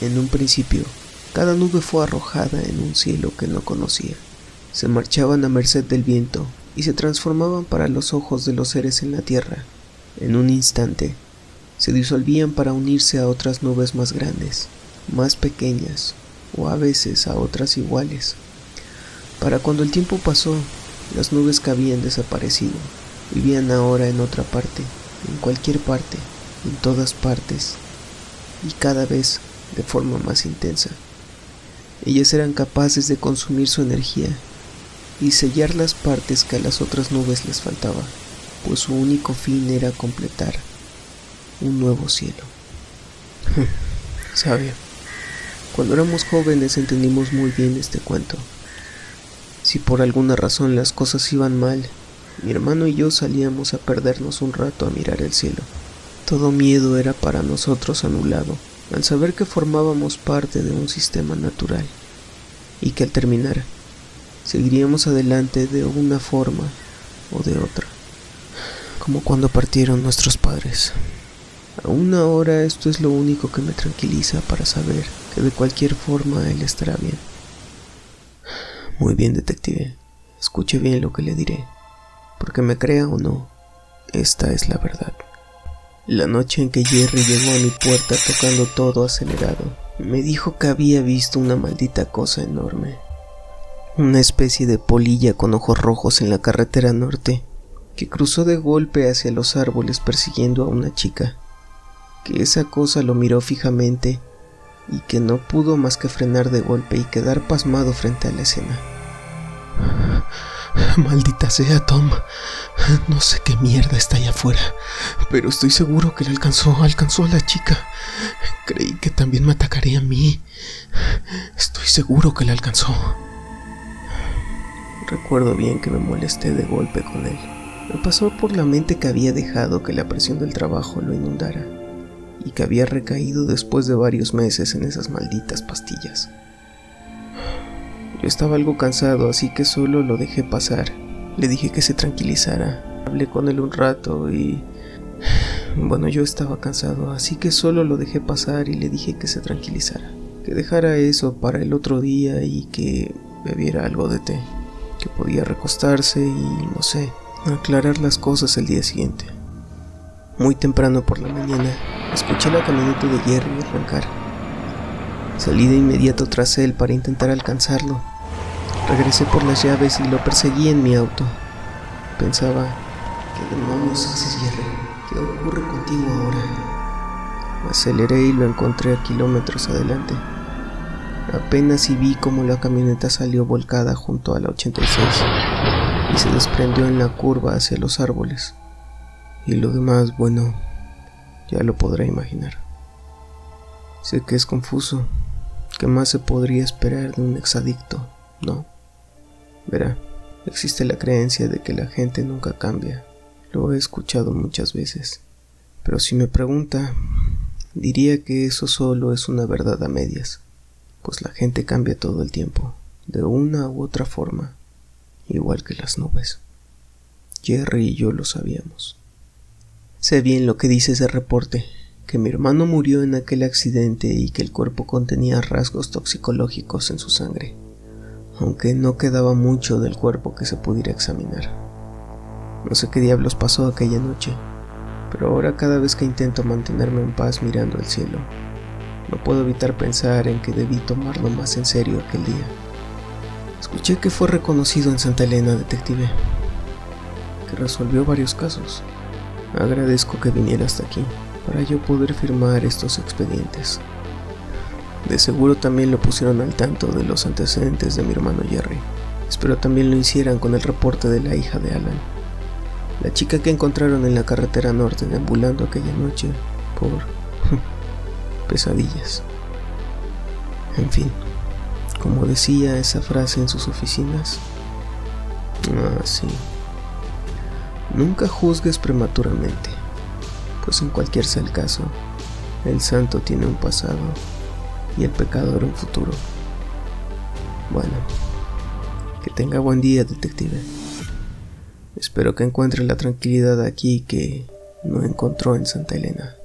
En un principio, cada nube fue arrojada en un cielo que no conocía. Se marchaban a merced del viento y se transformaban para los ojos de los seres en la tierra. En un instante, se disolvían para unirse a otras nubes más grandes, más pequeñas o a veces a otras iguales. Para cuando el tiempo pasó, las nubes que habían desaparecido vivían ahora en otra parte, en cualquier parte, en todas partes, y cada vez de forma más intensa. Ellas eran capaces de consumir su energía y sellar las partes que a las otras nubes les faltaba, pues su único fin era completar un nuevo cielo. Sabe, cuando éramos jóvenes entendimos muy bien este cuento. Si por alguna razón las cosas iban mal, mi hermano y yo salíamos a perdernos un rato a mirar el cielo. Todo miedo era para nosotros anulado al saber que formábamos parte de un sistema natural y que al terminar seguiríamos adelante de una forma o de otra, como cuando partieron nuestros padres. Aún ahora esto es lo único que me tranquiliza para saber que de cualquier forma él estará bien. Muy bien, detective. Escuche bien lo que le diré, porque me crea o no, esta es la verdad. La noche en que Jerry llegó a mi puerta tocando todo acelerado, me dijo que había visto una maldita cosa enorme. Una especie de polilla con ojos rojos en la carretera norte, que cruzó de golpe hacia los árboles persiguiendo a una chica que esa cosa lo miró fijamente y que no pudo más que frenar de golpe y quedar pasmado frente a la escena. Maldita sea, Tom. No sé qué mierda está allá afuera, pero estoy seguro que le alcanzó, alcanzó a la chica. Creí que también me atacaría a mí. Estoy seguro que le alcanzó. Recuerdo bien que me molesté de golpe con él. Me pasó por la mente que había dejado que la presión del trabajo lo inundara y que había recaído después de varios meses en esas malditas pastillas. Yo estaba algo cansado, así que solo lo dejé pasar. Le dije que se tranquilizara. Hablé con él un rato y... Bueno, yo estaba cansado, así que solo lo dejé pasar y le dije que se tranquilizara. Que dejara eso para el otro día y que bebiera algo de té. Que podía recostarse y, no sé, aclarar las cosas el día siguiente. Muy temprano por la mañana, escuché la camioneta de Jerry arrancar. Salí de inmediato tras él para intentar alcanzarlo. Regresé por las llaves y lo perseguí en mi auto. Pensaba, ¿qué demonios haces, Jerry? ¿Qué ocurre contigo ahora? Aceleré y lo encontré a kilómetros adelante. Apenas si vi cómo la camioneta salió volcada junto a la 86 y se desprendió en la curva hacia los árboles. Y lo demás, bueno, ya lo podrá imaginar. Sé que es confuso. ¿Qué más se podría esperar de un exadicto? No. Verá, existe la creencia de que la gente nunca cambia. Lo he escuchado muchas veces. Pero si me pregunta, diría que eso solo es una verdad a medias, pues la gente cambia todo el tiempo, de una u otra forma, igual que las nubes. Jerry y yo lo sabíamos. Sé bien lo que dice ese reporte, que mi hermano murió en aquel accidente y que el cuerpo contenía rasgos toxicológicos en su sangre, aunque no quedaba mucho del cuerpo que se pudiera examinar. No sé qué diablos pasó aquella noche, pero ahora cada vez que intento mantenerme en paz mirando el cielo, no puedo evitar pensar en que debí tomarlo más en serio aquel día. Escuché que fue reconocido en Santa Elena, detective, que resolvió varios casos. Agradezco que viniera hasta aquí para yo poder firmar estos expedientes. De seguro también lo pusieron al tanto de los antecedentes de mi hermano Jerry. Espero también lo hicieran con el reporte de la hija de Alan. La chica que encontraron en la carretera norte deambulando aquella noche por pesadillas. En fin, como decía esa frase en sus oficinas. Ah, sí. Nunca juzgues prematuramente, pues en cualquier sea caso, el santo tiene un pasado y el pecador un futuro. Bueno, que tenga buen día, detective. Espero que encuentre la tranquilidad aquí que no encontró en Santa Elena.